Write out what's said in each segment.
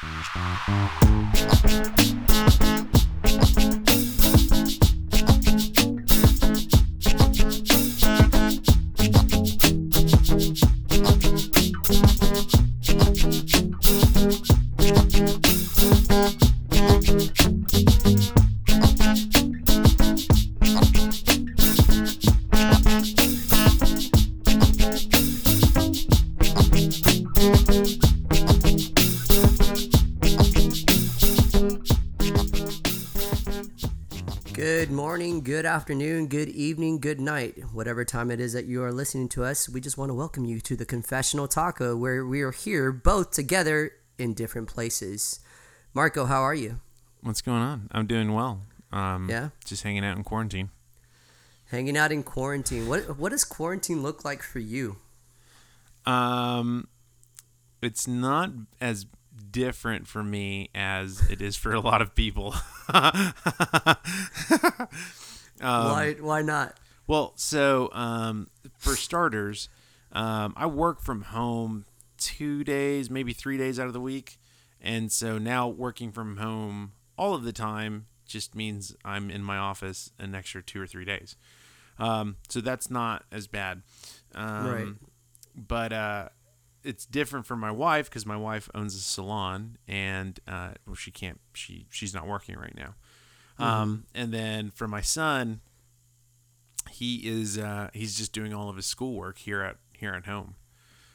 Thank you. Afternoon, good evening, good night. Whatever time it is that you are listening to us, we just want to welcome you to the Confessional Taco, where we are here both together in different places. Marco, how are you? What's going on? I'm doing well. Um, Yeah? Just hanging out in quarantine. Hanging out in quarantine. What what does quarantine look like for you? Um, it's not as different for me as it is for a lot of people. Um, why why not? well, so um, for starters, um, I work from home two days, maybe three days out of the week, and so now working from home all of the time just means I'm in my office an extra two or three days. Um, so that's not as bad. Um, Right. But uh, it's different for my wife because my wife owns a salon and uh, well, she can't. She she's not working right now. Um, and then for my son, he is uh, he's just doing all of his schoolwork here at here at home.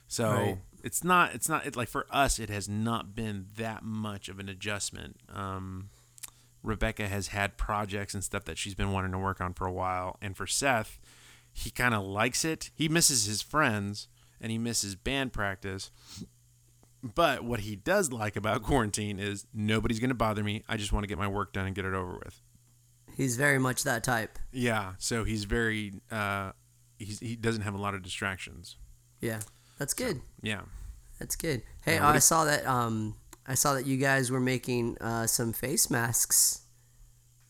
So Right. it's not it's not it, like for us it has not been that much of an adjustment. Um, Rebecca has had projects and stuff that she's been wanting to work on for a while, and for Seth, he kind of likes it. He misses his friends and he misses band practice. But what he does like about quarantine is nobody's going to bother me. I just want to get my work done and get it over with. He's very much that type. Yeah, so he's very uh he's, he doesn't have a lot of distractions. Yeah. That's good. Yeah. That's good. Hey, Yeah, I saw that um I saw that you guys were making uh, some face masks.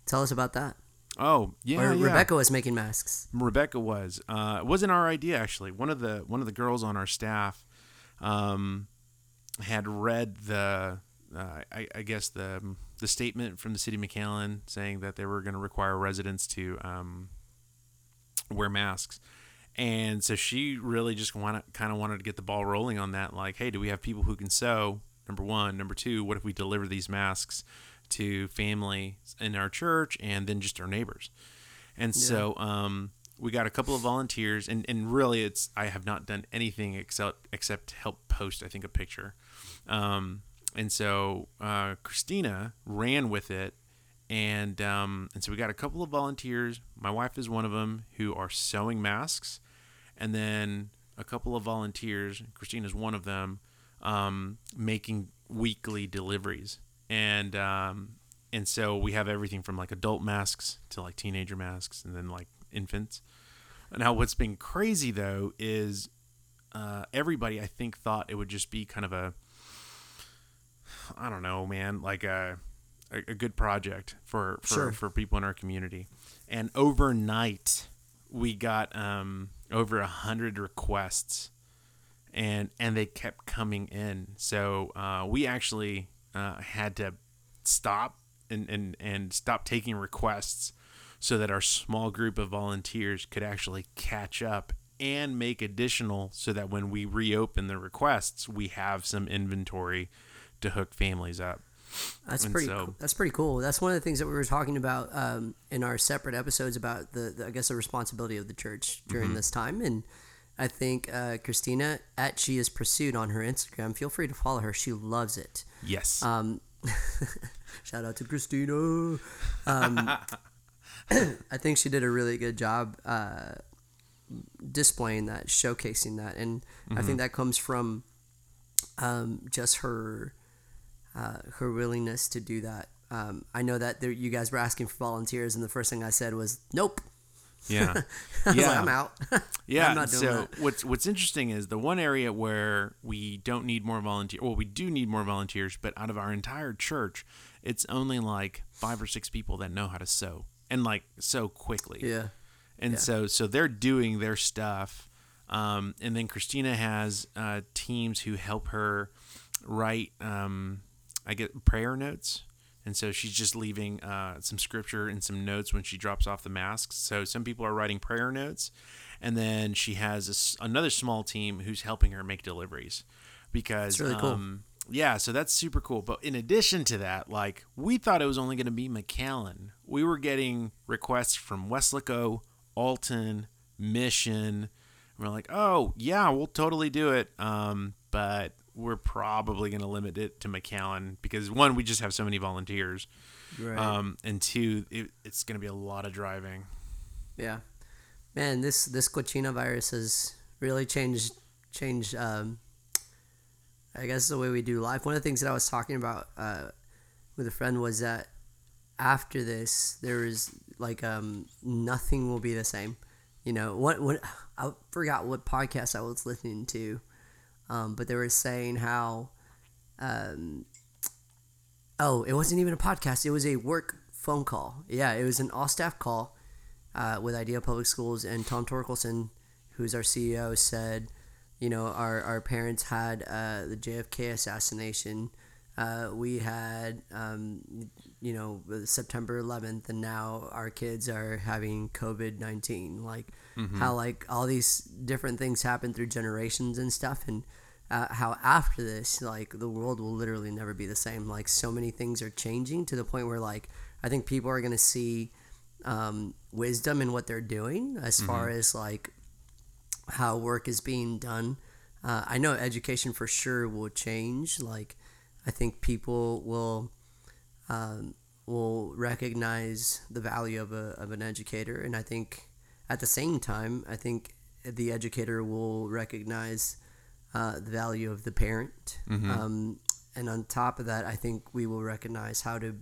Tell us about that. Oh, yeah, or yeah. Rebecca was making masks. Rebecca was. Uh, it wasn't our idea actually. One of the one of the girls on our staff um, had read the uh, I, I guess the the statement from the city of McAllen saying that they were going to require residents to um, wear masks. And so she really just wanted, kind of wanted to get the ball rolling on that. Like, hey, do we have people who can sew? Number one. Number two, what if we deliver these masks to family in our church and then just our neighbors? And so um, we got a couple of volunteers, and, and really, it's I have not done anything except except help post I think a picture. Um, and so uh, Christina ran with it, and um, and so we got a couple of volunteers. My wife is one of them who are sewing masks, and then a couple of volunteers. Christina's one of them, um, making weekly deliveries, and um, and so we have everything from like adult masks to like teenager masks, and then like infants. Now, what's been crazy though is uh, everybody I think thought it would just be kind of a I don't know, man, like a a, a good project for for, Sure. for people in our community. And overnight, we got um, over a hundred requests, and and they kept coming in. So uh, we actually uh, had to stop and, and and stop taking requests so that our small group of volunteers could actually catch up and make additional so that when we reopen the requests we have some inventory to hook families up That's And pretty. so- cool. That's pretty cool. That's one of the things that we were talking about um, in our separate episodes about the, the I guess the responsibility of the church during Mm-hmm. this time. And I think uh, Christina at She Is Pursued on her Instagram. Feel free to follow her. She loves it. yes Um, shout out to Christina. Um, I think she did a really good job uh, displaying that, showcasing that, and I think that comes from um, just her uh, her willingness to do that. Um, I know that there, you guys were asking for volunteers, and the first thing I said was, "Nope." yeah yeah, like, I'm out." Yeah. I'm not doing so that. what's what's interesting is the one area where we don't need more volunteers. Well, we do need more volunteers, but out of our entire church, it's only like five or six people that know how to sew and like sew quickly. yeah, And Yeah. so so they're doing their stuff. Um, and then Christina has uh, teams who help her write um, I get prayer notes. And so she's just leaving uh, some scripture and some notes when she drops off the masks. So some people are writing prayer notes, and then she has a another small team who's helping her make deliveries. Because really cool. um, yeah, so that's super cool. But in addition to that, like we thought it was only going to be McAllen. We were getting requests from Weslaco, Alton, Mission. We're like, oh yeah, we'll totally do it. Um, but we're probably going to limit it to McAllen because one, we just have so many volunteers, Right. um, and two, it, it's going to be a lot of driving. Yeah, man, this this cochina virus has really changed changed. Um, I guess the way we do life. One of the things that I was talking about uh, with a friend was that after this, there is like um, nothing will be the same. You know what? What I forgot what podcast I was listening to, um, but they were saying how. Um, oh, it wasn't even a podcast. It was a work phone call. Yeah, it was an all staff call uh, with Idea Public Schools, and Tom Torkelson, who's our CEO, said, you know, our, our parents had uh, the JFK assassination. Uh, we had, um, you know, September 11th, and now our kids are having COVID 19. Like, how, like, all these different things happen through generations and stuff. And uh, how after this, like, the world will literally never be the same. Like, so many things are changing to the point where, like, I think people are going to see um, wisdom in what they're doing as far as like how work is being done. Uh, I know education for sure will change. Like, I think people will um, will recognize the value of a of an educator, and I think at the same time, I think the educator will recognize uh, the value of the parent. Um, and on top of that, I think we will recognize how to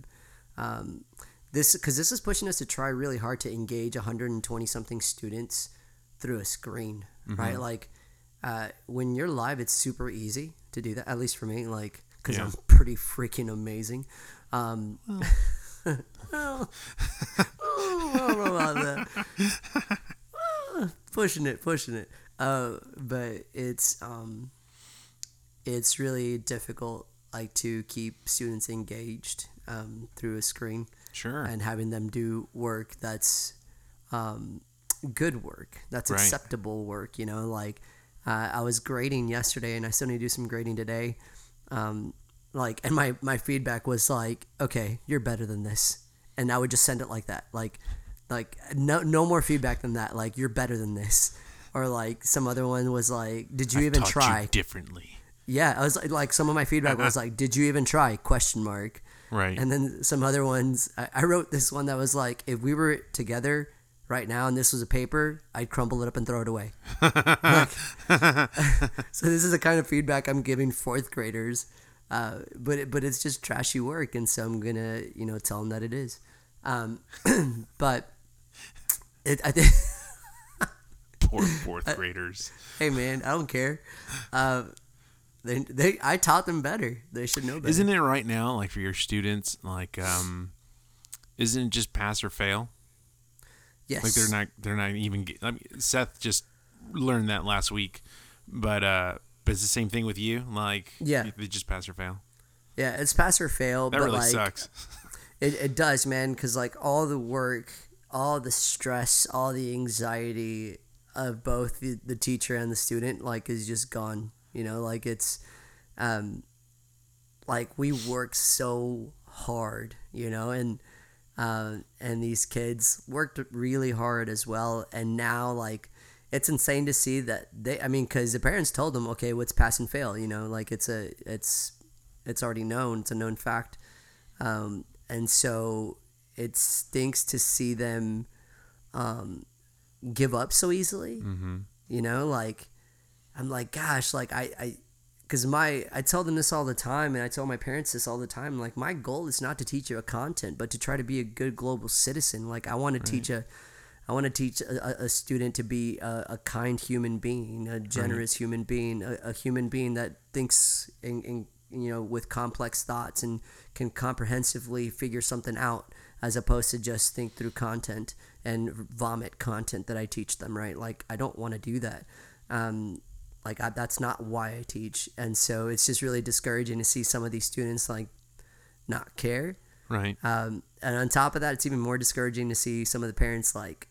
um, this because this is pushing us to try really hard to engage 120 something students through a screen, right? Like uh, when you're live, it's super easy to do that. At least for me, like because Yeah. I'm pretty freaking amazing. Um, well, oh, I don't know about that. Uh, pushing it, pushing it. Uh, but it's um, it's really difficult, like to keep students engaged um, through a screen Sure. and having them do work that's um, good work, that's Right. acceptable work. You know, like uh, I was grading yesterday, and I still need to do some grading today. Um, like, and my my feedback was like, okay, you're better than this, and I would just send it like that, like, like no no more feedback than that. Like, you're better than this. Or like some other one was like, "Did you I've even try?" you differently. Yeah, I was like, like some of my feedback was like, "Did you even try?" Question mark. Right. And then some other ones. I, I wrote this one that was like, if we were together right now and this was a paper, I'd crumble it up and throw it away. Like- so this is the kind of feedback I'm giving fourth graders. Uh, but it, but it's just trashy work, and so I'm gonna you know tell them that it is. Um, but it, I think. Poor fourth graders. hey man, I don't care. Uh, they, they, I taught them better. They should know better. Isn't it right now, like for your students, like um, isn't it just pass or fail? Yes. Like they're not, they're not even. I mean, Seth just learned that last week, but uh, but it's the same thing with you. Like Yeah. they just pass or fail. Yeah, it's pass or fail. That but really like, sucks. It, it does, man, because like all the work, all the stress, all the anxiety of both the, the teacher and the student, like, is just gone. You know, like it's, um, like we work so hard, you know, and uh, and these kids worked really hard as well, and now like it's insane to see that they. I mean, because the parents told them, okay, what's pass and fail? You know, like it's a it's it's already known. It's a known fact. Um, and so it stinks to see them um, give up so easily. mm-hmm. You know, like I'm like, gosh, like I, I, because my I tell them this all the time, and I tell my parents this all the time. Like my goal is not to teach you a content, but to try to be a good global citizen. Like I want to teach a. I want to teach a, a- student to be a, a kind human being, a generous human being, a, a human being that thinks in, in you know with complex thoughts and can comprehensively figure something out, as opposed to just think through content and vomit content that I teach them. Right? Like I don't want to do that. Um, like I, that's not why I teach, and so it's just really discouraging to see some of these students like not care. Right. Um, and on top of that, it's even more discouraging to see some of the parents like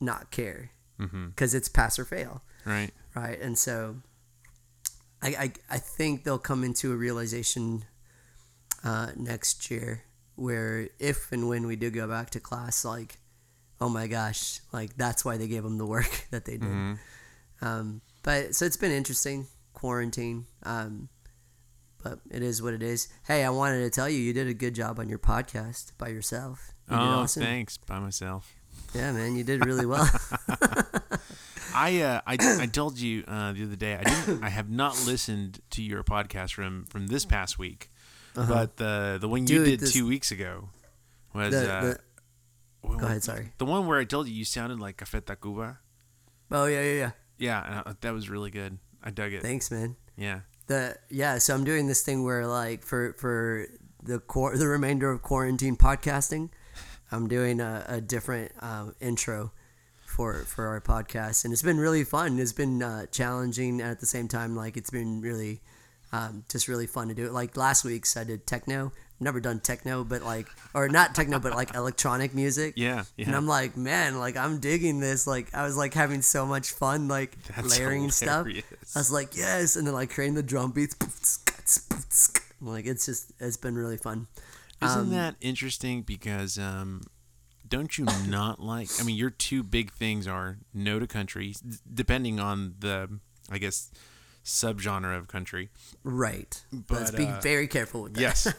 not care Mm-hmm. because it's pass or fail, Right. right? And so, I I, I think they'll come into a realization uh, next year where if and when we do go back to class, like, oh my gosh, like that's why they gave them the work that they did. Mm-hmm. Um, but so it's been interesting quarantine. Um, but it is what it is. Hey, I wanted to tell you, you did a good job on your podcast by yourself. You did Oh, awesome. thanks. By myself. Yeah, man, you did really well. I uh, I, I told you uh, the other day I didn't I have not listened to your podcast from from this past week, but the the one you Uh-huh. Dude, did this- two weeks ago was The- uh, the- go ahead, sorry. the one where I told you you sounded like Café Tacuba. Oh yeah, yeah, yeah. Yeah, that was really good. I dug it. Thanks, man. Yeah. The yeah, so I'm doing this thing where like for for the core the remainder of quarantine podcasting, I'm doing a, a different um, intro for for our podcast, and it's been really fun. It's been uh, challenging at the same time. Like it's been really um, just really fun to do it. Like last week's, I did techno. I've never done techno, but like or not techno, but like electronic music. Yeah. Yeah. And I'm like, man, like I'm digging this. Like I was like having so much fun, like That's layering stuff. I was like, yes, and then like creating the drum beats. Like it's just it's been really fun. Isn't Um, that interesting? Because um, don't you not like? I mean, your two big things are no to country, depending on the, I guess, subgenre of country. Right. But Let's be uh, very careful with that. Yes.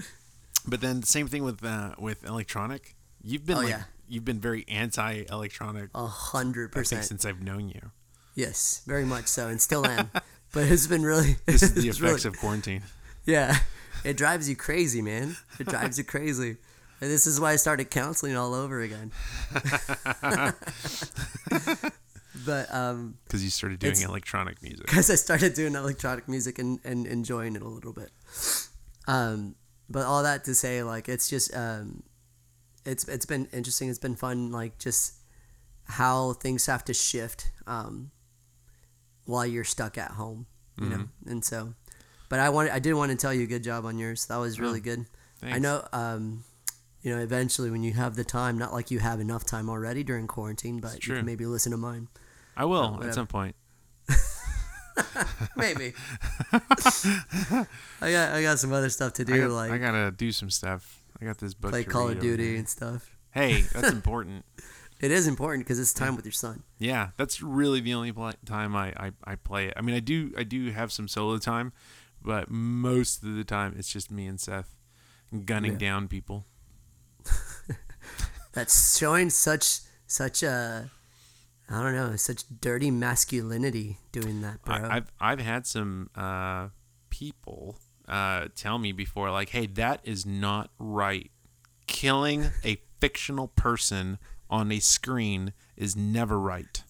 but then the same thing with uh, with electronic. You've been Oh, like yeah. you've been very anti-electronic. A hundred percent. since I've known you. Yes, very much so, and still am. but it's been really. This is the effects really- of quarantine. Yeah, it drives you crazy, man. It drives you crazy. And this is why I started counseling all over again. But um, Because you started doing electronic music. because I started doing electronic music and, and enjoying it a little bit. Um, but all that to say, like, it's just um, it's it's been interesting. It's been fun, like just how things have to shift um, while you're stuck at home, you know. And so, but I wanted, I did want to tell you, good job on yours. That was really good. I know, um, you know, eventually when you have the time, not like you have enough time already during quarantine, but you can maybe listen to mine. I will whatever. at some point. Maybe. I got I got some other stuff to do, I, got, like I gotta do some stuff. I got this book. play Call of Duty here. and stuff. Hey, that's important. It is important because it's time with your son. Yeah, that's really the only pl- time I, I, I play it. I mean, I do I do have some solo time, but most of the time it's just me and Seth gunning Yeah. down people. That's showing such such a I don't know such dirty masculinity doing that, bro. I, I've I've had some uh, people uh, tell me before, like, "Hey, that is not right. Killing a fictional person on a screen is never right."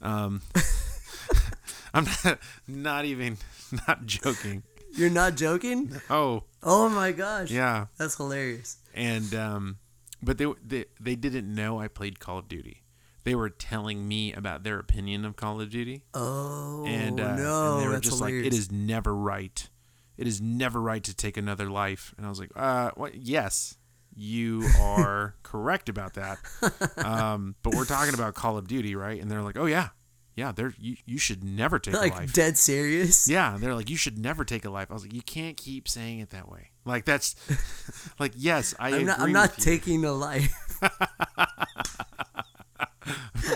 Um, I'm not, not even not joking. You're not joking? Oh, Oh my gosh. yeah. That's hilarious. and um, but they, they they didn't know I played Call of Duty. They were telling me about their opinion of Call of Duty, Oh and, uh, no, and they were that's just hilarious. like, "It is never right. It is never right to take another life." And I was like, "Uh, what? Yes, you are correct about that. Um, but we're talking about Call of Duty, right?" And they're like, "Oh yeah, yeah. There, you you should never take a like life." dead serious. Yeah, they're like, you should never take a life. I was like, you can't keep saying it that way. Like that's, like yes, I I'm agree not. I'm not with you. taking a life.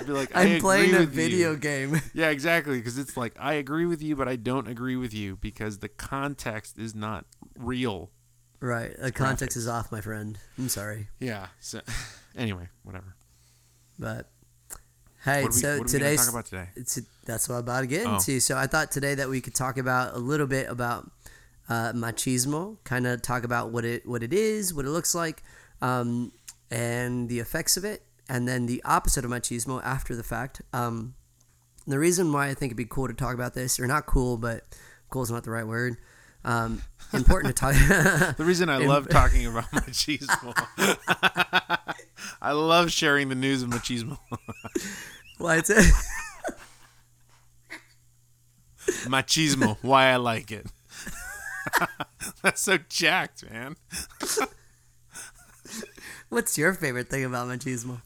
Be like, I I'm playing a video you. game. Yeah, exactly. Because it's like I agree with you, but I don't agree with you because the context is not real. right. The context is off, my friend. I'm sorry, Yeah. So, anyway, whatever. but hey, What so we today's talk about today? it's that's what I'm about to get Oh. into. So I thought today that we could talk about a little bit about uh, machismo, kind of talk about what it what it is, what it looks like, um, and the effects of it, and then the opposite of machismo after the fact. Um, the reason why I think it'd be cool to talk about this, or not cool, but cool is not the right word. Um, important to talk. The reason I love talking about machismo, I love sharing the news of machismo. Why it's machismo, why I like it. That's so jacked, man. What's your favorite thing about machismo?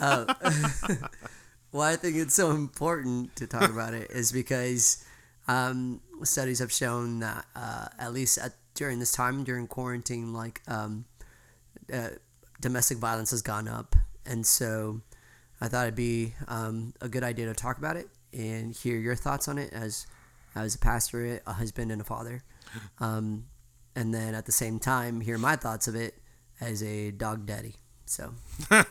Uh, why I think it's so important to talk about it is because um, studies have shown that uh, at least at, during this time during quarantine, like um, uh, domestic violence has gone up, and so I thought it'd be um, a good idea to talk about it and hear your thoughts on it as as a pastor, a husband, and a father, um, and then at the same time hear my thoughts of it as a dog daddy. So, uh,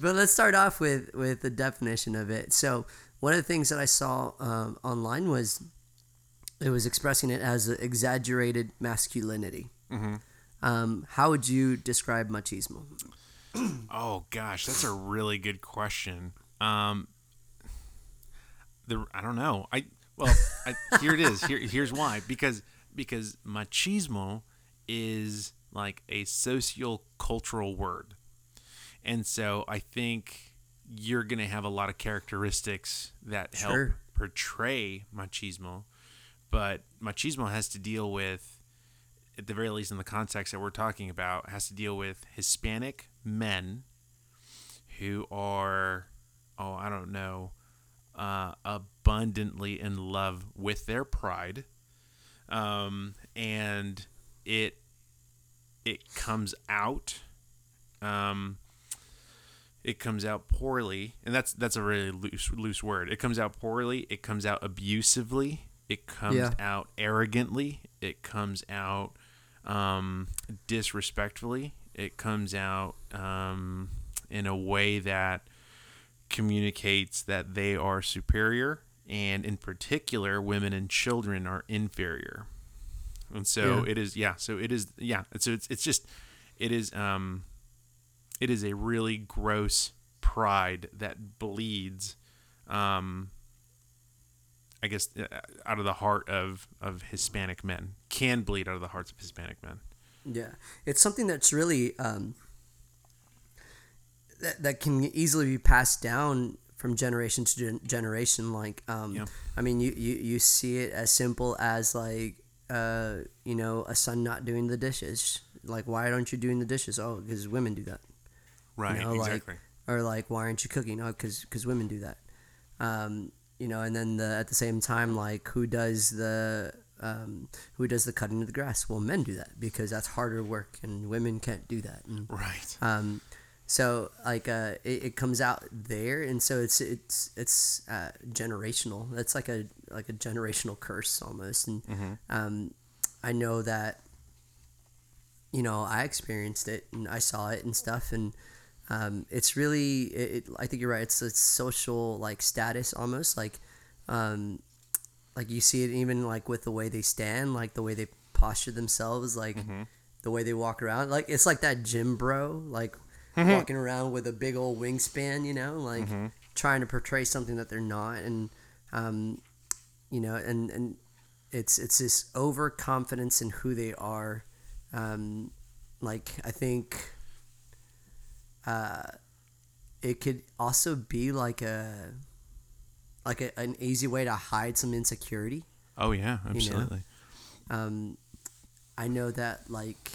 but let's start off with with the definition of it. So, one of the things that I saw um, online was it was expressing it as exaggerated masculinity. Mm-hmm. Um, how would you describe machismo? oh gosh, that's a really good question. Um, the I don't know. I well, I, here it is. Here here's why. Because because machismo is like a socio-cultural word. And so I think you're going to have a lot of characteristics that help sure. portray machismo, but machismo has to deal with at the very least in the context that we're talking about has to deal with Hispanic men who are oh, I don't know, uh, abundantly in love with their pride. Um, and it it comes out um, it comes out poorly. And that's that's a really loose loose word. It comes out poorly. It comes out abusively. It comes yeah. out arrogantly. It comes out um, disrespectfully. It comes out um, in a way that communicates that they are superior and in particular women and children are inferior and so yeah. it is yeah so it is yeah so it's it's just it is um it is a really gross pride that bleeds um I guess uh, out of the heart of of Hispanic men can bleed out of the hearts of Hispanic men. Yeah, it's something that's really um, that that can easily be passed down from generation to gen- generation. Like, um, yeah. I mean, you, you you see it as simple as like uh, you know, a son not doing the dishes. Like, why aren't you doing the dishes? Oh, because women do that. Right. You know, exactly. Like, or like, why aren't you cooking? Oh, because because women do that. Um, you know, and then the, at the same time, like, who does the um, who does the cutting of the grass? Well, men do that because that's harder work, and women can't do that. And, right. Um, so like uh, it, it comes out there, and so it's it's it's uh, generational. That's like a like a generational curse almost. And mm-hmm. um, I know that you know I experienced it and I saw it and stuff, and um, it's really it, it, I think you're right. It's a social like status almost like um, like you see it even like with the way they stand, like the way they posture themselves, like. Mm-hmm. The way they walk around, like it's like that gym bro, like mm-hmm. walking around with a big old wingspan, you know, like mm-hmm. trying to portray something that they're not, and um, you know, and and it's it's this overconfidence in who they are. Um, like I think, uh, it could also be like a like a, an easy way to hide some insecurity. Oh yeah, absolutely. You know? Um, I know that like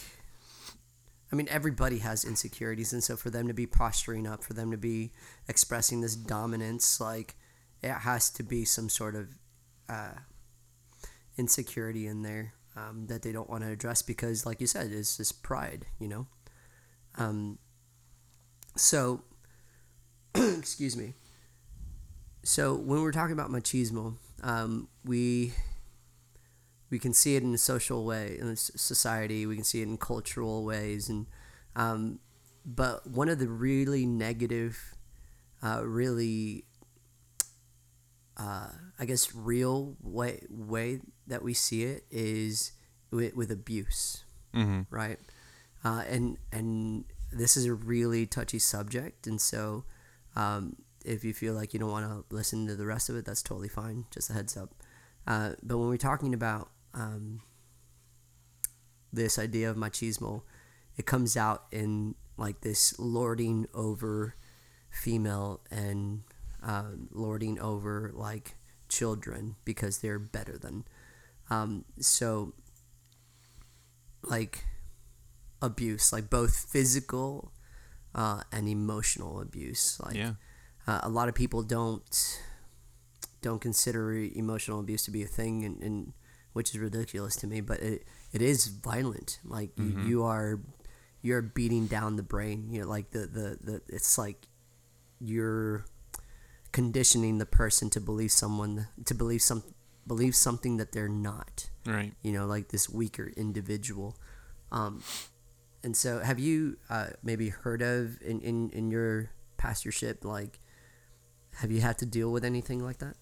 I mean, everybody has insecurities, and so for them to be posturing up, for them to be expressing this dominance, like it has to be some sort of uh, insecurity in there um, that they don't want to address because, like you said, it's just pride, you know. Um, so, excuse me. So when we're talking about machismo, um, we we can see it in a social way in society. We can see it in cultural ways, and um, but one of the really negative, uh, really, uh, I guess, real way way that we see it is with, with abuse, mm-hmm. right? Uh, and and this is a really touchy subject, and so um, if you feel like you don't want to listen to the rest of it, that's totally fine. Just a heads up. Uh, but when we're talking about um, this idea of machismo, it comes out in like this lording over female and um, lording over like children because they're better than. Um, so, like abuse, like both physical uh, and emotional abuse. Like Yeah. uh, a lot of people don't don't consider emotional abuse to be a thing, and, and which is ridiculous to me. But it it is violent. Like you, you are you're beating down the brain. You know, like the the, the it's like you're conditioning the person to believe someone to believe some believe something that they're not Right. you know like this weaker individual um and so have you uh maybe heard of in in, in your pastorship like have you had to deal with anything like that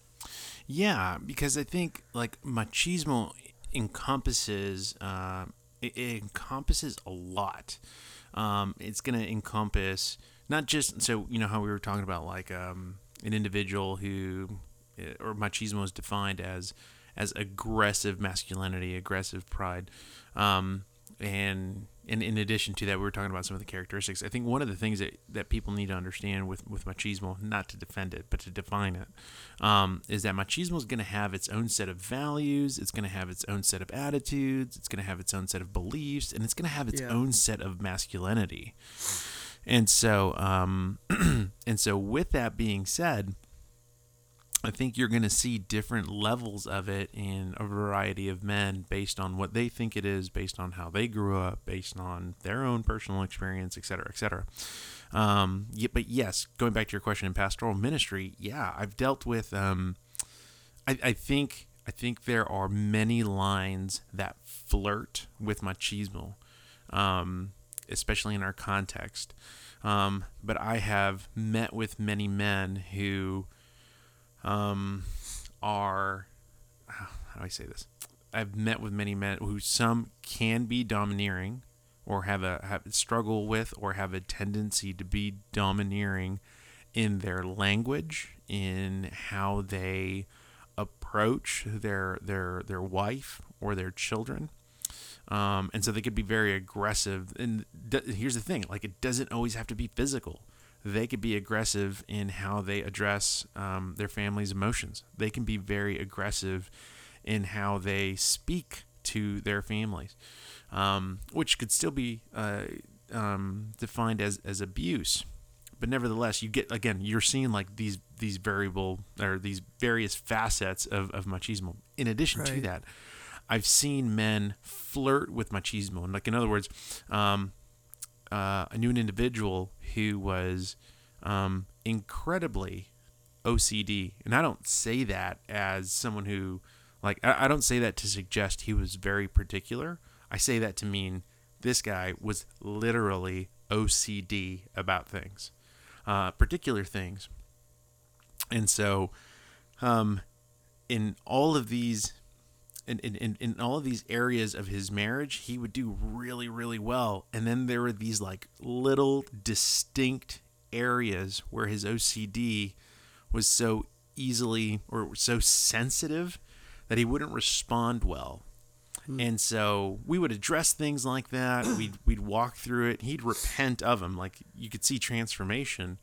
Yeah, because I think like machismo encompasses uh, it, it encompasses a lot. Um, it's gonna encompass not just so you know how we were talking about like um, an individual who eh, or machismo is defined as as aggressive masculinity, aggressive pride, um, and and in addition to that, we were talking about some of the characteristics. I think one of the things that, that people need to understand with, with machismo, not to defend it, but to define it, um, is that machismo is going to have its own set of values, it's going to have its own set of attitudes, it's going to have its own set of beliefs, and it's going to have its Yeah. own set of masculinity. And so, um, and so, with that being said, I think you're going to see different levels of it in a variety of men based on what they think it is, based on how they grew up, based on their own personal experience, et cetera, et cetera. Um, yeah, but yes, going back to your question in pastoral ministry, yeah, I've dealt with. Um, I, I think I think there are many lines that flirt with machismo, um, especially in our context. Um, but I have met with many men who um, are how do I say this? I've met with many men who some can be domineering or have a have struggle with or have a tendency to be domineering in their language, in how they approach their their their wife or their children. Um, and so they could be very aggressive. And here's the thing: like it doesn't always have to be physical. They could be aggressive in how they address um, their family's emotions. They can be very aggressive in how they speak to their families, um, which could still be uh, um, defined as, as abuse. But nevertheless, you get again, you're seeing like these these variable or these various facets of, of machismo. In addition to that, I've seen men flirt with machismo, and like in other words, um, uh, I knew an individual who was um, incredibly OCD, and I don't say that as someone who, like, I, I don't say that to suggest he was very particular. I say that to mean this guy was literally OCD about things, uh, particular things, and so, um, in all of these in, in, in, in all of these areas of his marriage, he would do really, really well. And then there were these like little distinct areas where his OCD was so easily or so sensitive that he wouldn't respond well. Hmm. And so we would address things like that. We'd, we'd walk through it. He'd repent of them. Like you could see transformation.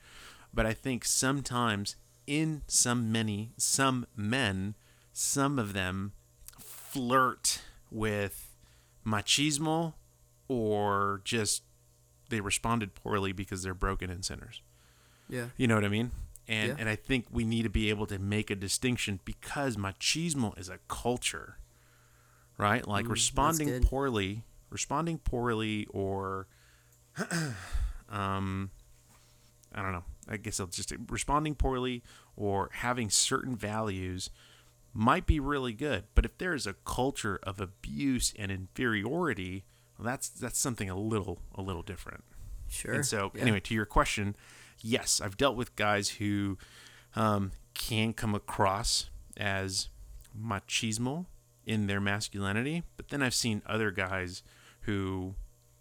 But I think sometimes in some many, some men, some of them flirt with machismo or just they responded poorly because they're broken and sinners. yeah You know what I mean? And Yeah. and I think we need to be able to make a distinction because machismo is a culture. Right? Like Mm, responding poorly, responding poorly or um I don't know. I guess I'll just responding poorly or having certain values might be really good, but if there is a culture of abuse and inferiority, well, that's that's something a little a little different. sure And so, Yeah. anyway, to your question, yes, I've dealt with guys who um, can come across as machismo in their masculinity, but then I've seen other guys who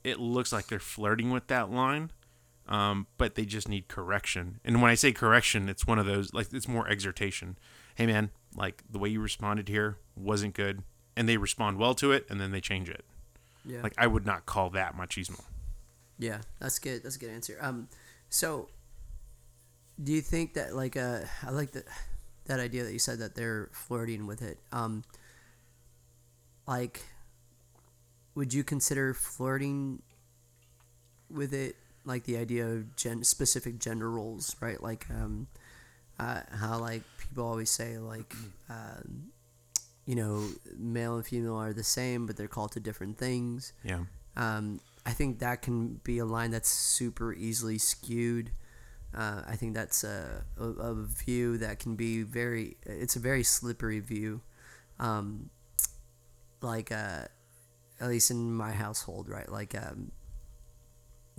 it looks like they're flirting with that line, um, but they just need correction. And when I say correction, it's one of those like it's more exhortation. Hey, man, like the way you responded here wasn't good, and they respond well to it, and then they change it. yeah Like I would not call that machismo. Yeah, that's good. That's a good answer. Um, so do you think that like uh, I like the that idea that you said that they're flirting with it. Um, like, would you consider flirting with it like the idea of gen- specific gender roles, right? Like, um, uh, how like people always say like, um, you know, male and female are the same, but they're called to different things. Yeah. Um, I think that can be a line that's super easily skewed. Uh, I think that's a, a, a view that can be very, it's a very slippery view. Um, like, uh, at least in my household, right? Like, um,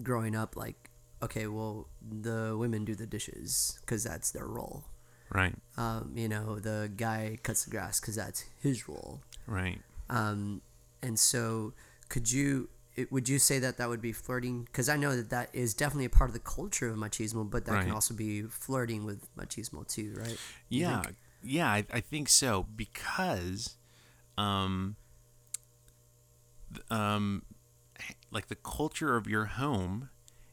growing up, like, okay, well, the women do the dishes because that's their role. Right. Um, you know, the guy cuts the grass because that's his role. Right. Um, and so, could you it, would you say that that would be flirting? Because I know that that is definitely a part of the culture of machismo, but that can also be flirting with machismo too, right? You Yeah, think? yeah, I, I think so because, um, um, like the culture of your home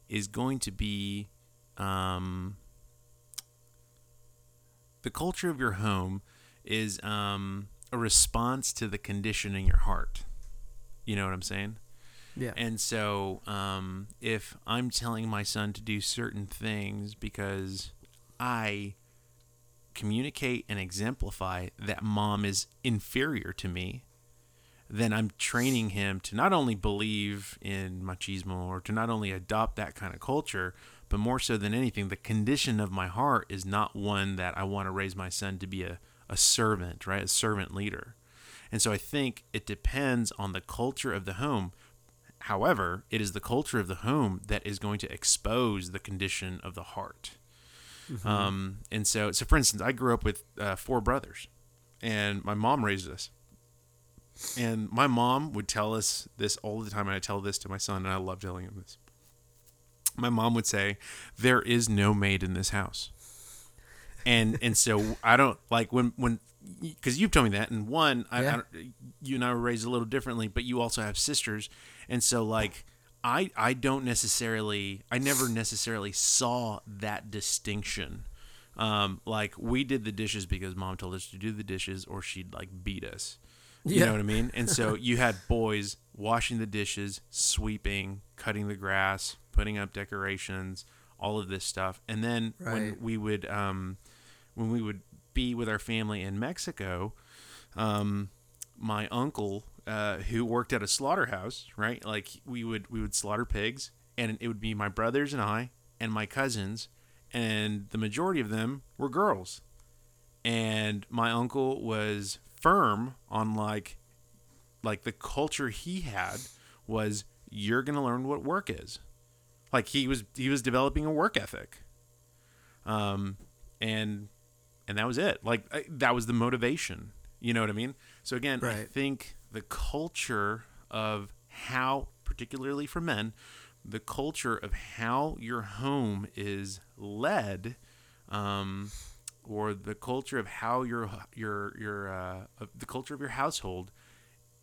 is going to be, um, the culture of your home is um a response to the condition in your heart. You know what I'm saying? Yeah. And so, um, if I'm telling my son to do certain things because I communicate and exemplify that mom is inferior to me, then I'm training him to not only believe in machismo or to not only adopt that kind of culture, but more so than anything, the condition of my heart is not one that I want to raise my son to be a, a servant, right? A servant leader. And so I think it depends on the culture of the home. However, it is the culture of the home that is going to expose the condition of the heart. Um, and so, so for instance, I grew up with uh, four brothers, and my mom raised us. And my mom would tell us this all the time, and I tell this to my son, and I love telling him this. My mom would say, "There is no maid in this house," and and so I don't like when when because you've told me that, and one, I, I Yeah. don't, you and I were raised a little differently, but you also have sisters, and so like I I don't necessarily I never necessarily saw that distinction. Um, like we did the dishes because mom told us to do the dishes, or she'd like beat us. You Yeah. know what I mean? And so you had boys washing the dishes, sweeping, cutting the grass, putting up decorations, all of this stuff. And then when we would um, when we would be with our family in Mexico, um, my uncle uh, who worked at a slaughterhouse, right? Like we would we would slaughter pigs, and it would be my brothers and I and my cousins, and the majority of them were girls. And my uncle was firm on like like the culture he had was you're gonna learn what work is. Like he was he was developing a work ethic. Um, and and that was it. Like I, that was the motivation. You know what I mean? So again, I think the culture of how, particularly for men, the culture of how your home is led, um, or the culture of how your your your uh, the culture of your household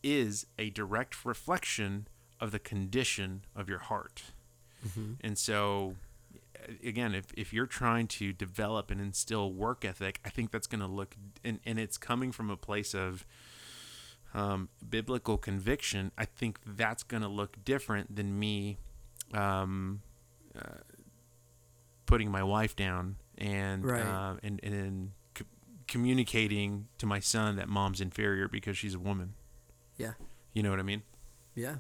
is a direct reflection of the condition of your heart. And so, again, if, if you're trying to develop and instill work ethic, I think that's going to look, and, and it's coming from a place of um, biblical conviction, I think that's going to look different than me um, uh, putting my wife down and, Right. uh, and, and, then co- communicating to my son that mom's inferior because she's a woman. Yeah. You know what I mean? Yeah.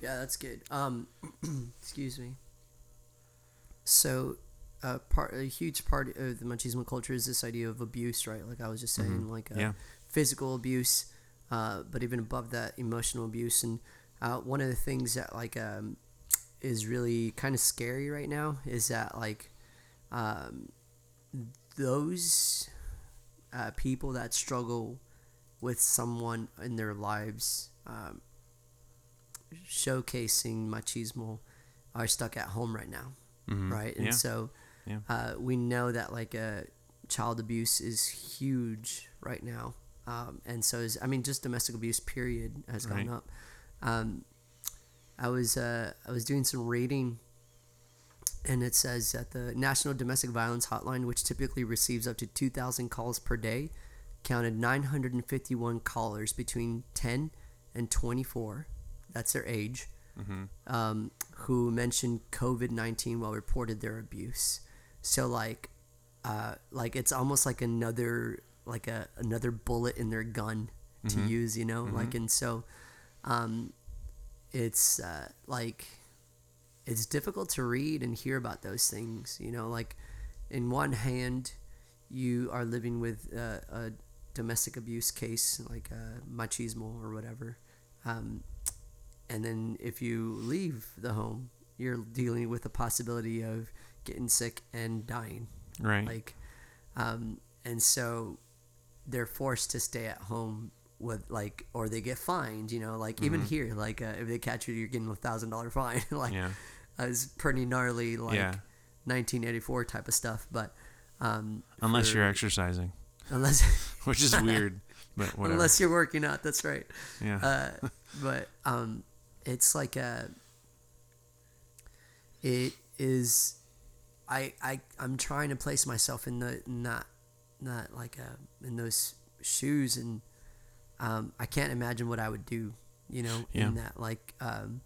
Yeah, that's good. Um, excuse me. So, uh, part a huge part of the machismo culture is this idea of abuse, right? Like I was just saying, like uh, Yeah. physical abuse, uh, but even above that, emotional abuse. And uh, one of the things that like um, is really kind of scary right now is that like um, those uh, people that struggle with someone in their lives um, showcasing machismo are stuck at home right now, Mhm. right? And Yeah. so Yeah. uh, we know that like uh, child abuse is huge right now, um, and so is I mean just domestic abuse period has gone Right. up. Um, I was uh, I was doing some reading, and it says that the National Domestic Violence Hotline, which typically receives up to 2,000 calls per day, counted 951 callers between 10 and 24. That's their age. Um, who mentioned COVID 19 while reported their abuse. So like, uh, like it's almost like another like a another bullet in their gun to use, you know. Like and so, um, it's uh, like it's difficult to read and hear about those things. You know, like in one hand, you are living with uh, a domestic abuse case, like uh, machismo or whatever, um, and then if you leave the home, you're dealing with the possibility of getting sick and dying. Right. Like, um, and so they're forced to stay at home with like, or they get fined. You know, like even here, like uh, if they catch you, you're getting a thousand dollar fine. like, Yeah. Uh, it's pretty gnarly, like Yeah. 1984 type of stuff. But um, Unless for- you're exercising, unless which is weird, but whatever. unless you're working out, that's right. yeah. Uh, but um, it's like a. It is, I I I'm trying to place myself in the not not like a in those shoes and um, I can't imagine what I would do, you know, Yeah. in that like um,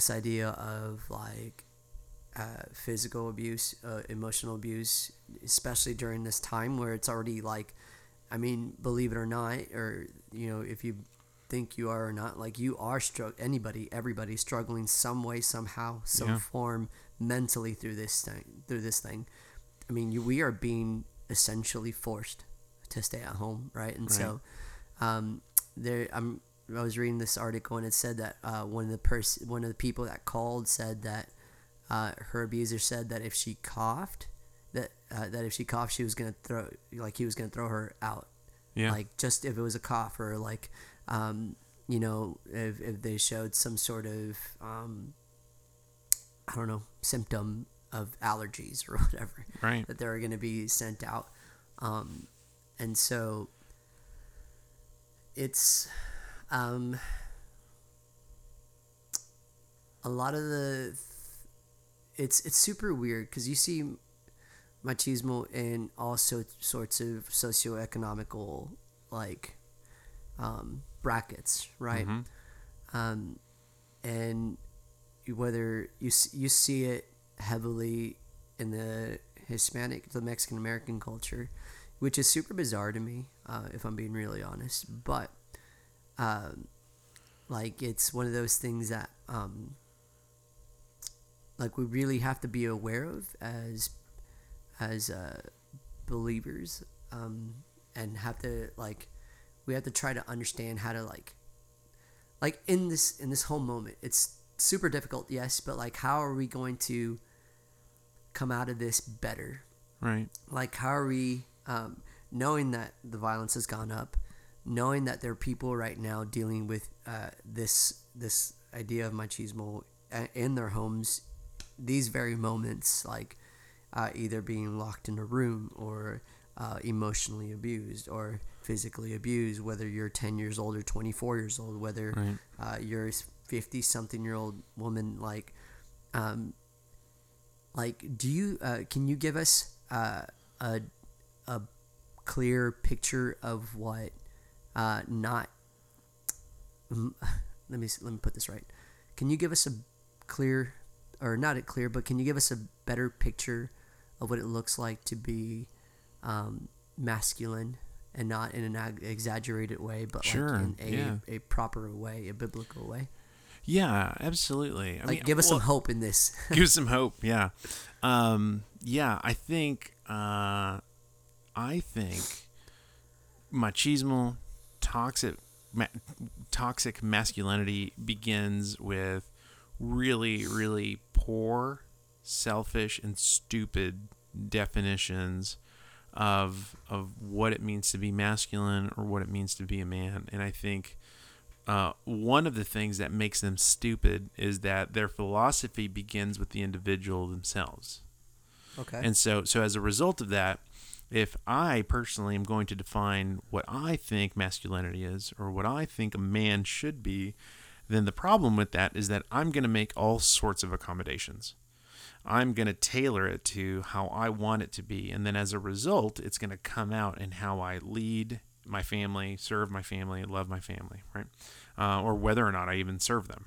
this idea of like uh, physical abuse, uh, emotional abuse, especially during this time where it's already like, I mean, believe it or not, or you know, if you think you are or not, like you are strugg anybody, everybody struggling some way, somehow, some Yeah. form mentally through this thing, through this thing. I mean, you, we are being essentially forced to stay at home, right? And so, um, there, I'm. I was reading this article and it said that uh, one of the pers- one of the people that called said that uh, her abuser said that if she coughed, that uh, that if she coughed, she was gonna throw like he was gonna throw her out. Yeah. Like just if it was a cough or like, um, you know, if if they showed some sort of um, I don't know symptom of allergies or whatever Right. that they were gonna be sent out, um, and so it's um, a lot of the it's it's super weird because you see machismo in all so, sorts of socioeconomical like um, brackets, right? Mhm. Um, and whether you you see it heavily in the Hispanic, the Mexican American culture, which is super bizarre to me, uh, if I'm being really honest. But um, like it's one of those things that um, like we really have to be aware of as as uh, believers um, and have to like we have to try to understand how to like like in this in this whole moment it's super difficult yes but like how are we going to come out of this better Right. like how are we um, knowing that the violence has gone up knowing that there are people right now dealing with uh, this this idea of machismo in their homes these very moments like uh, either being locked in a room or uh, emotionally abused or physically abused whether you're 10 years old or 24 years old whether Right. uh, you're a 50 something year old woman like um, like do you uh, can you give us uh, a a clear picture of what uh, not let me let me put this right can you give us a clear or not a clear but can you give us a better picture of what it looks like to be um, masculine and not in an ag- exaggerated way but Sure, like in a, yeah. a proper way a biblical way Yeah, absolutely. I like mean, give us well, some hope in this give us some hope. Yeah. Um, yeah, I think uh, I think machismo, toxic, ma- toxic masculinity begins with really, really poor, selfish, and stupid definitions of of what it means to be masculine or what it means to be a man. And I think uh, one of the things that makes them stupid is that their philosophy begins with the individual themselves. okay And so, so as a result of that, if I personally am going to define what I think masculinity is or what I think a man should be, then the problem with that is that I'm going to make all sorts of accommodations. I'm going to tailor it to how I want it to be. And then as a result, it's going to come out in how I lead my family, serve my family, love my family, right? Uh, or whether or not I even serve them.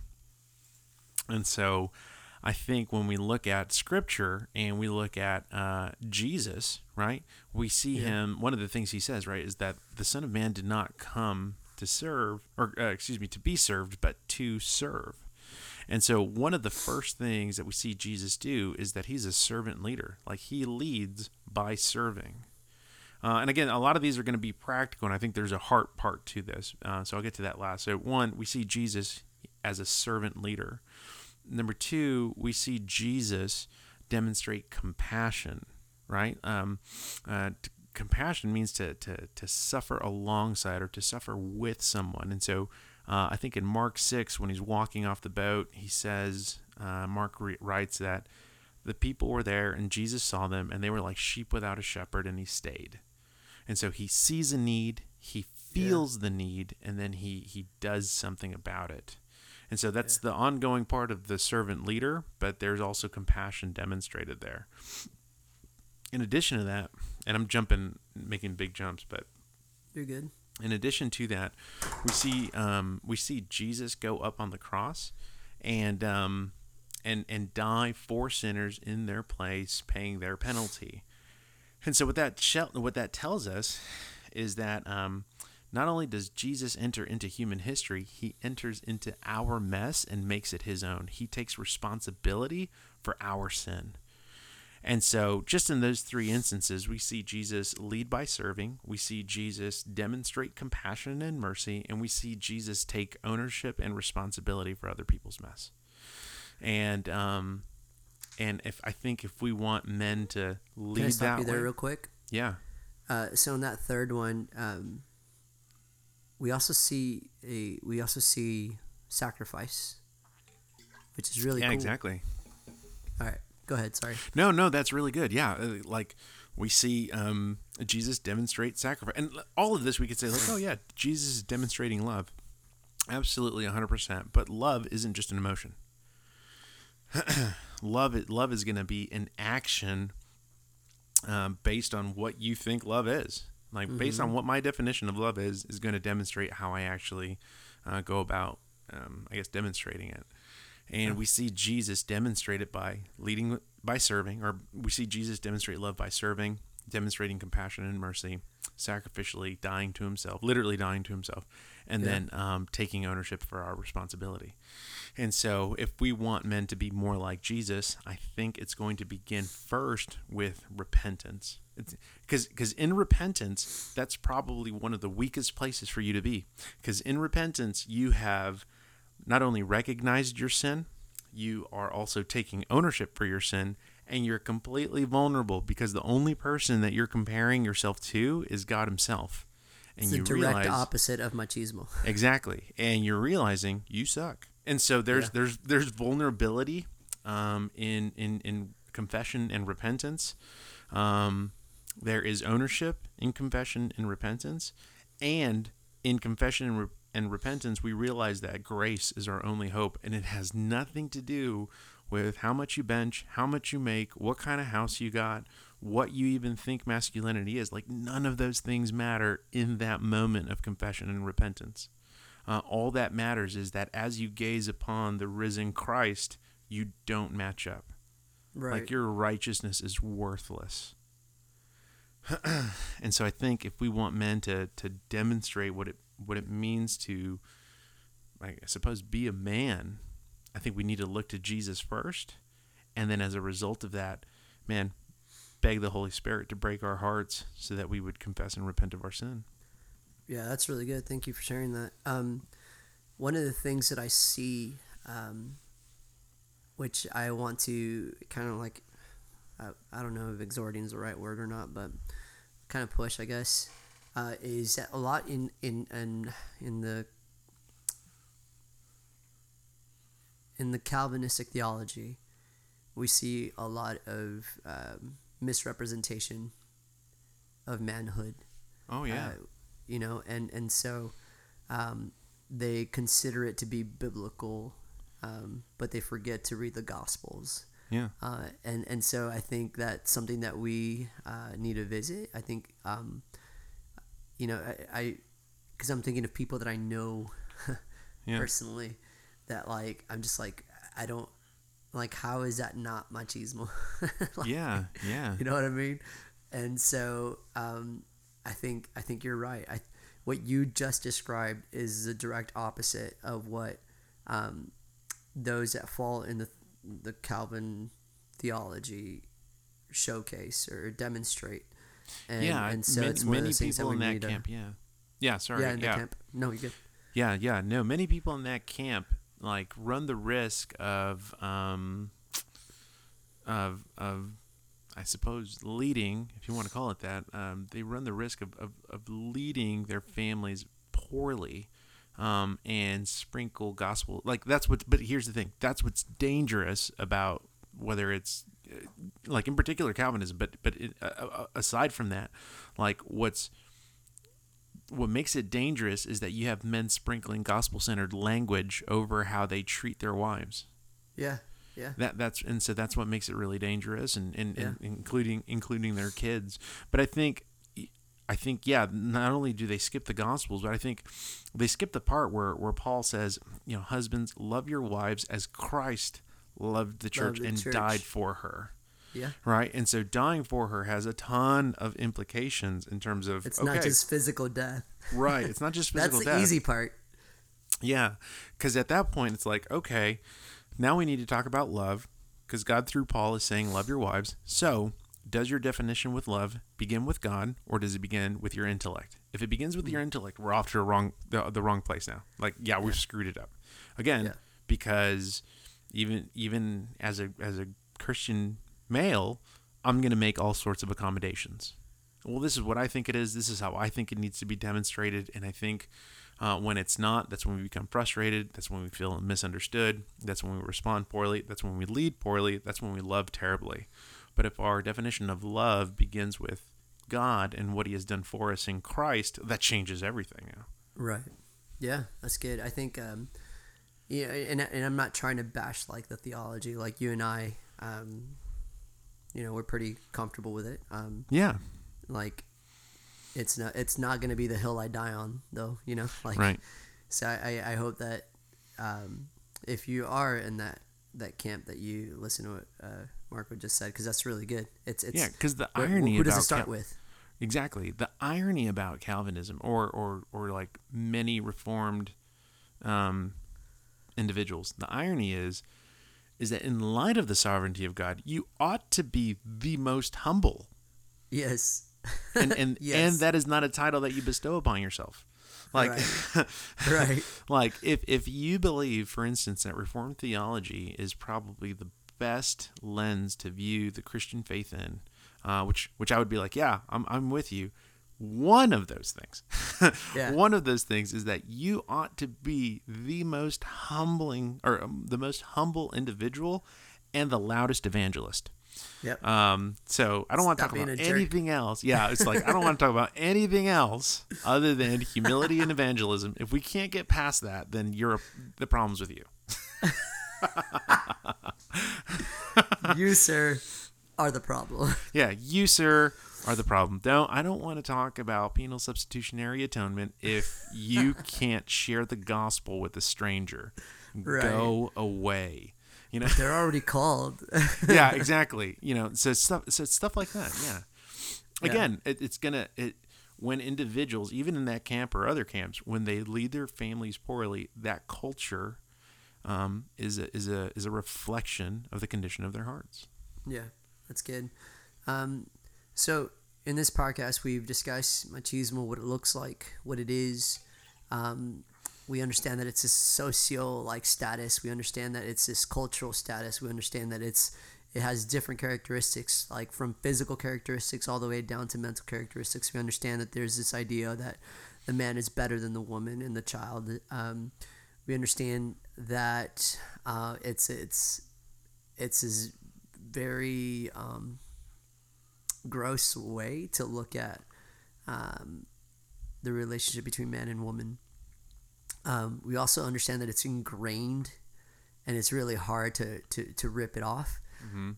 And so I think when we look at scripture and we look at uh, Jesus, right, we see yeah. him. One of the things he says, right, is that the Son of Man did not come to serve, or uh, excuse me, to be served, but to serve. And so, one of the first things that we see Jesus do is that he's a servant leader. Like he leads by serving. Uh, and again, a lot of these are going to be practical, and I think there's a heart part to this. Uh, so I'll get to that last. So, one, we see Jesus as a servant leader. Number two, we see Jesus demonstrate compassion, right? Um, uh, compassion means to, to, to suffer alongside or to suffer with someone. And so uh, I think in Mark 6, when he's walking off the boat, he says, uh, Mark re- writes that the people were there and Jesus saw them and they were like sheep without a shepherd and he stayed. And so he sees a need, he feels yeah. the need, and then he, he does something about it. And so that's yeah. the ongoing part of the servant leader, but there's also compassion demonstrated there. In addition to that, and I'm jumping, making big jumps, but you're good. In addition to that, we see um, we see Jesus go up on the cross, and um, and and die for sinners in their place, paying their penalty. And so what that what that tells us is that um, not only does Jesus enter into human history, he enters into our mess and makes it his own. He takes responsibility for our sin. And so, just in those three instances, we see Jesus lead by serving, we see Jesus demonstrate compassion and mercy, and we see Jesus take ownership and responsibility for other people's mess. And um, and if I think if we want men to lead Can I stop that you there way, real quick? Yeah. Uh, so in that third one, um, we also see a we also see sacrifice, which is really yeah cool. exactly. All right. Go ahead. Sorry. No, no, that's really good. Yeah, uh, like we see um, Jesus demonstrate sacrifice, and all of this we could say like, oh yeah, Jesus is demonstrating love. Absolutely, hundred percent. But love isn't just an emotion. love, love is going to be an action um, based on what you think love is. Like mm-hmm. based on mm-hmm. what my definition of love is, is going to demonstrate how I actually uh, go about, um, I guess, demonstrating it. And we see Jesus demonstrate it by leading by serving, or we see Jesus demonstrate love by serving, demonstrating compassion and mercy, sacrificially dying to himself, literally dying to himself, and yeah. then um, taking ownership for our responsibility. And so, if we want men to be more like Jesus, I think it's going to begin first with repentance. Because because in repentance, that's probably one of the weakest places for you to be. Because in repentance, you have not only recognized your sin, you are also taking ownership for your sin and you're completely vulnerable because the only person that you're comparing yourself to is God himself. And it's you the direct realize, opposite of machismo. Exactly. And you're realizing you suck. And so there's yeah. there's there's vulnerability um, in in in confession and repentance. Um, there is ownership in confession and repentance, and in confession and, re- and repentance, we realize that grace is our only hope, and it has nothing to do with how much you bench, how much you make, what kind of house you got, what you even think masculinity is. Like, none of those things matter in that moment of confession and repentance. Uh, all that matters is that as you gaze upon the risen Christ, you don't match up. Right. Like, your righteousness is worthless. and so I think if we want men to, to demonstrate what it what it means to, I suppose, be a man, I think we need to look to Jesus first. And then as a result of that, man, beg the Holy Spirit to break our hearts so that we would confess and repent of our sin. Yeah, that's really good. Thank you for sharing that. Um, one of the things that I see, um, which I want to kind of like, I, I don't know if exhorting is the right word or not, but kind of push, I guess, uh, is that a lot in in in in the in the Calvinistic theology, we see a lot of um, misrepresentation of manhood. Oh yeah, uh, you know, and and so um, they consider it to be biblical, um, but they forget to read the Gospels. Yeah. Uh, and and so I think that's something that we uh, need to visit. I think, um, you know, I because I'm thinking of people that I know Yeah. personally that like I'm just like I don't like how is that not machismo? Like, yeah. Yeah. you know what I mean? And so um, I think I think you're right. I what you just described is the direct opposite of what um, those that fall in the the Calvin theology showcase or demonstrate. And, yeah. and so ma- it's one of many those things that people in that camp. to, Yeah. Yeah. Sorry. yeah, in the camp. No, you good. Yeah, yeah, no. Many people in that camp like run the risk of, um, of, of, I suppose, leading, if you want to call it that. Um, they run the risk of, of, of leading their families poorly, um, and sprinkle gospel. Like that's what. But here's the thing. That's what's dangerous about whether it's uh, like in particular Calvinism, but but it, uh, uh, aside from that, like what's what makes it dangerous is that you have men sprinkling gospel centered language over how they treat their wives. Yeah, yeah, That that's and so that's what makes it really dangerous and, and, and including including their kids. But I think I think yeah, not only do they skip the gospels, but I think they skip the part where, where Paul says, you know, husbands, love your wives as Christ loved the church the and church. died for her. yeah. Right? And so dying for her has a ton of implications in terms of It's okay, not just physical death. right. It's not just physical That's the death. easy part. Yeah, because at that point it's like, okay, now we need to talk about love, because God through Paul is saying, love your wives. So, does your definition with love begin with God, or does it begin with your intellect? If it begins with your intellect, we're off to the wrong the, the wrong place now. Like, yeah, we've screwed it up again, Yeah. because even even as a as a Christian male, I'm going to make all sorts of accommodations. Well, this is what I think it is. This is how I think it needs to be demonstrated. And I think uh, when it's not, that's when we become frustrated. That's when we feel misunderstood. That's when we respond poorly. That's when we lead poorly. That's when we love terribly. But if our definition of love begins with God and what He has done for us in Christ, that changes everything. You know? Right. Yeah, that's good. I think, um, yeah, and, and I'm not trying to bash like the theology. Like you and I, um, you know, we're pretty comfortable with it. Um, Yeah. like it's not it's not going to be the hill I die on, though. You know, like Right. So I, I hope that um, if you are in that that camp, that you listen to what uh, Marco just said because that's really good. It's it's Yeah. Because the wh- irony Who does it start Cal- with? Exactly. The irony about Calvinism or or or like many reformed um individuals, the irony is is that in light of the sovereignty of God, you ought to be the most humble. Yes. And and Yes. and that is not a title that you bestow upon yourself. Like Right. like if if you believe for instance that reformed theology is probably the best lens to view the christian faith in uh, which which i would be like yeah i'm, I'm with you one of those things Yeah. one of those things is that you ought to be the most humbling or um, the most humble individual and the loudest evangelist Yep. um, so I don't want to talk about anything else. Yeah, it's like I don't want to talk about anything else other than humility and evangelism. If we can't get past that, then you're a, the problems with you. you, sir, are the problem. Yeah, you sir are the problem. Don't I don't want to talk about penal substitutionary atonement if you can't share the gospel with a stranger. Right. Go away. You know. They're already called. yeah, exactly. You know, so stuff, so stuff like that. Yeah. Yeah. Again, it, it's gonna it when individuals, even in that camp or other camps, when they lead their families poorly, that culture um, is a, is a is a reflection of the condition of their hearts. Yeah, that's good. Um, so in this podcast, we've discussed machismo, what it looks like, what it is. Um, we understand that it's a socio like status. We understand that it's this cultural status. We understand that it's it has different characteristics, like from physical characteristics all the way down to mental characteristics. We understand that there's this idea that the man is better than the woman and the child. Um, we understand that uh, it's it's it's this very um, gross way to look at um, the relationship between man and woman. Um, we also understand that it's ingrained and it's really hard to, to, to rip it off.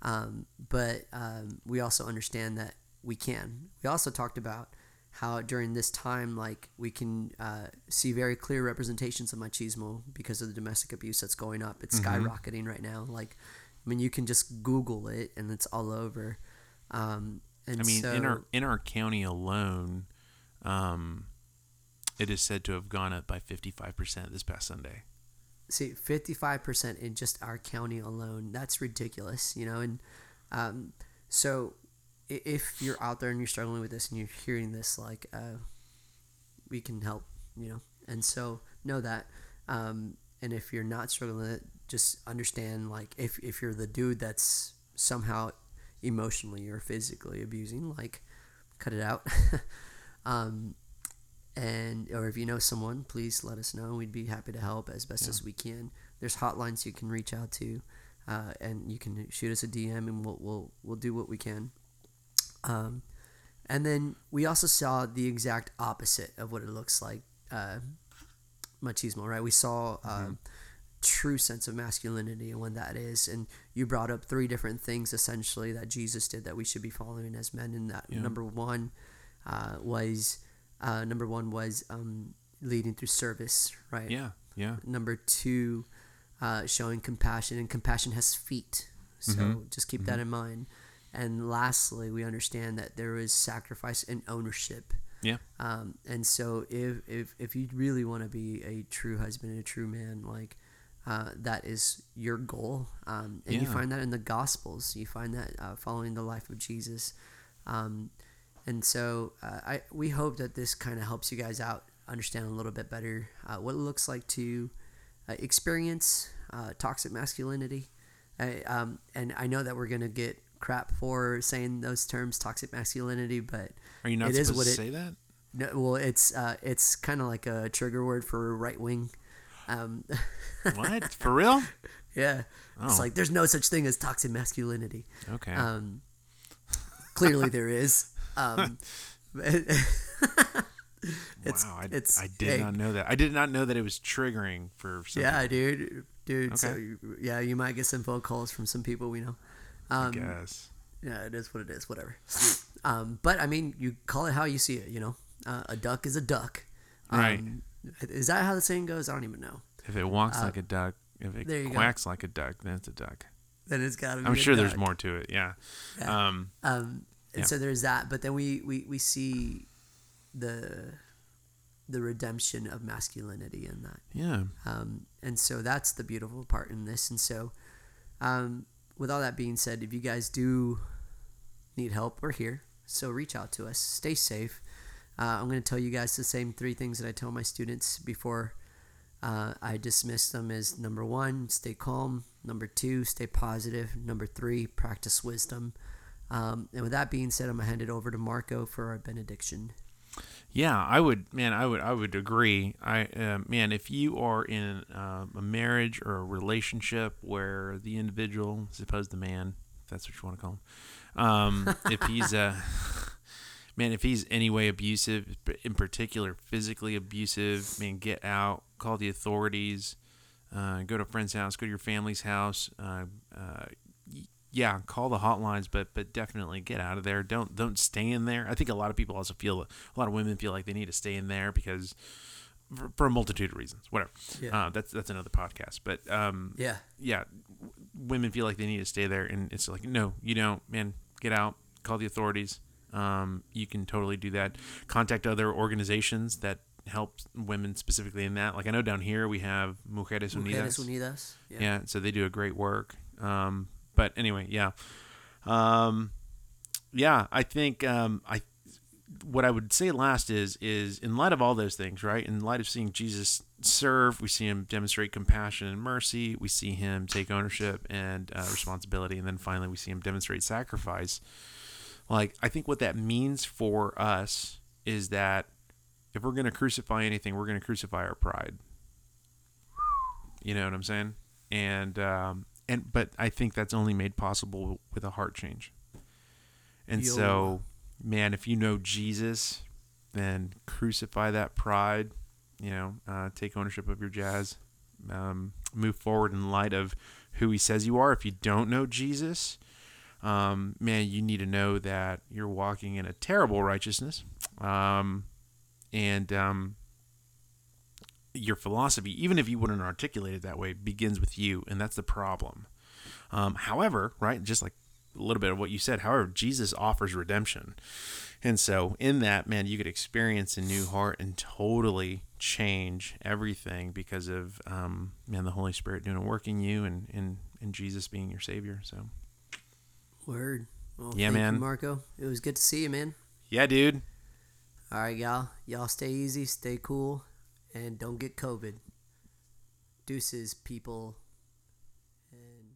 Um, but um, we also understand that we can. We also talked about how during this time, like we can uh, see very clear representations of machismo because of the domestic abuse that's going up. It's skyrocketing right now. Like, I mean, you can just Google it and it's all over. Um, and I mean, so, in our in our county alone, um, it is said to have gone up by fifty five percent this past Sunday. see, fifty-five percent in just our county alone. That's ridiculous, you know. And um, so, if you're out there and you're struggling with this and you're hearing this, like, uh, we can help, you know. And so, know that. Um, and if you're not struggling just understand, like, if if you're the dude that's somehow emotionally or physically abusing, like, cut it out. um, and or if you know someone, please let us know. We'd be happy to help as best as we can. There's hotlines you can reach out to, uh, and you can shoot us a DM, and we'll we'll we'll do what we can. Um, and then we also saw the exact opposite of what it looks like, uh, machismo. Right? We saw. Uh, True sense of masculinity and what that is, and you brought up three different things essentially that Jesus did that we should be following as men. And that Yeah. number one uh, was uh, number one was um, leading through service, right? Yeah, yeah, Number two, uh, showing compassion, and compassion has feet. So Mm-hmm. just keep that in mind. And lastly, we understand that there is sacrifice and ownership. yeah. Um, and so if, if, if you really want to be a true husband and a true man, like uh, that is your goal. Um, and you find that in the Gospels. You find that uh, following the life of Jesus. Um, and so uh, I we hope that this kind of helps you guys out understand a little bit better uh, what it looks like to uh, experience uh, toxic masculinity. I, um, and I know that we're gonna get crap for saying those terms, toxic masculinity, but Are you not It is supposed what to it- say that? no, well, it's uh, it's kind of like a trigger word for right wing. Um, What for real? yeah, it's Oh. like there's no such thing as toxic masculinity. Okay. Um, clearly there is. Um, it's wow, I, it's I did not know that. I did not know that it was triggering for some. Yeah, dude, dude. So Okay. you- yeah, you might get some phone calls from some people we know. I Um, guess. yeah, it is what it is. Whatever. Um, but I mean, you call it how you see it. You know, uh, a duck is a duck. Right. Um, is that how the saying goes? I don't even know. If it walks like a duck, if uh, it go. quacks like a duck, then it's a duck. Then it's got to be. I'm sure there's more to it. Yeah. Yeah. Um. Um, and Yeah. so there's that, but then we, we, we see the the redemption of masculinity in that. Yeah. Um, and so that's the beautiful part in this. And so, um, with all that being said, if you guys do need help, we're here. So reach out to us. Stay safe. Uh, I'm going to tell you guys the same three things that I tell my students before uh, I dismiss them is number one, stay calm. Number two, stay positive. Number three, practice wisdom. Um, and with that being said, I'm going to hand it over to Marco for our benediction. Yeah, I would, man, I would, I would agree. I, uh, man, if you are in uh, a marriage or a relationship where the individual, suppose the man, if that's what you want to call him, um, if he's uh, man, if he's any way abusive, in particular physically abusive, man, get out, call the authorities, uh, go to a friend's house, go to your family's house. Yeah, call the hotlines, but but definitely get out of there. Don't don't stay in there. I think a lot of people also feel a lot of women feel like they need to stay in there because for, for a multitude of reasons. Whatever. Yeah. Uh, that's that's another podcast. But um, Yeah. yeah, women feel like they need to stay there, and it's like, no, you don't, man, get out, call the authorities. Um, you can totally do that. Contact other organizations that help women specifically in that. Like I know down here we have Mujeres Unidas. Mujeres Unidas. Yeah. so they do a great work. Um, but anyway, yeah, um, yeah, I think um, I what I would say last is is in light of all those things, right? In light of seeing Jesus serve, we see him demonstrate compassion and mercy. We see him take ownership and uh, responsibility, and then finally we see him demonstrate sacrifice. Like I think what that means for us is that if we're going to crucify anything, we're going to crucify our pride. You know what I'm saying? And um, and but I think that's only made possible with a heart change. And Yo. so, man, if you know Jesus, then crucify that pride. You know, uh, take ownership of your jazz, um, move forward in light of who He says you are. If you don't know Jesus, um, man, you need to know that you're walking in a terrible righteousness, um, and um, your philosophy, even if you wouldn't articulate it that way, begins with you, and that's the problem. Um, however, right, just like a little bit of what you said, however, Jesus offers redemption. And so, in that, man, you could experience a new heart and totally change everything because of, um, man, the Holy Spirit doing a work in you and, and, and Jesus being your Savior. So, Word. Well, Yeah, thank you, man. Marco. It was good to see you, man. yeah, dude. All right, y'all. Y'all stay easy, stay cool, and don't get COVID. Deuces, people. And